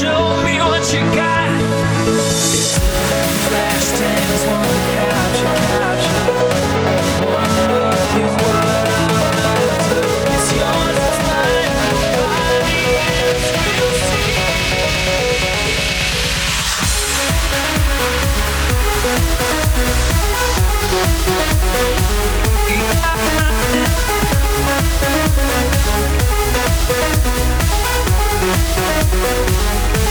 show me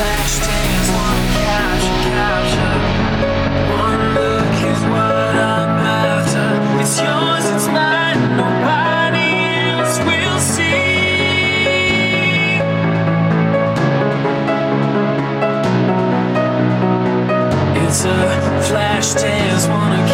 flash tank one Ashtales wanna